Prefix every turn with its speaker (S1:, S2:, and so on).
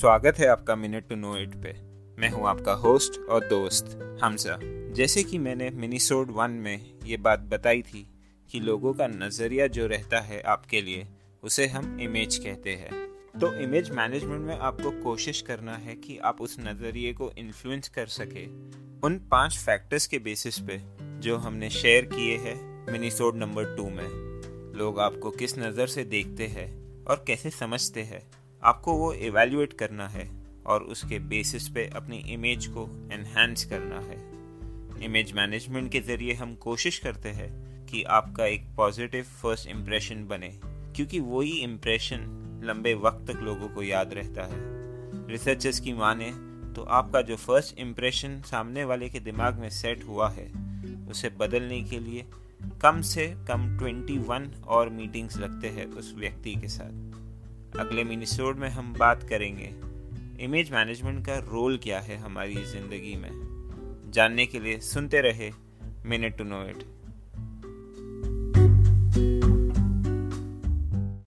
S1: स्वागत है आपका मिनट टू नो इट पे। मैं हूँ आपका होस्ट और दोस्त हमजा। जैसे कि मैंने मिनीसोड वन में ये बात बताई थी कि लोगों का नज़रिया जो रहता है आपके लिए, उसे हम इमेज कहते हैं। तो इमेज मैनेजमेंट में आपको कोशिश करना है कि आप उस नज़रिए को इन्फ्लुएंस कर सके। उन पाँच फैक्टर्स के बेसिस पे जो हमने शेयर किए हैं मिनीसोड नंबर टू में, लोग आपको किस नज़र से देखते हैं और कैसे समझते हैं आपको वो एवेल्युएट करना है और उसके बेसिस पे अपनी इमेज को एनहेंस करना है। इमेज मैनेजमेंट के ज़रिए हम कोशिश करते हैं कि आपका एक पॉजिटिव फ़र्स्ट इम्प्रेशन बने, क्योंकि वही इम्प्रेशन लंबे वक्त तक लोगों को याद रहता है। रिसर्चर्स की माने तो आपका जो फ़र्स्ट इम्प्रेशन सामने वाले के दिमाग में सेट हुआ है, उसे बदलने के लिए कम से कम 21 और मीटिंग्स लगते हैं उस व्यक्ति के साथ। अगले मिनिसोड में हम बात करेंगे इमेज मैनेजमेंट का रोल क्या है हमारी ज़िंदगी में? जानने के लिए सुनते रहे मिनट टू नो इट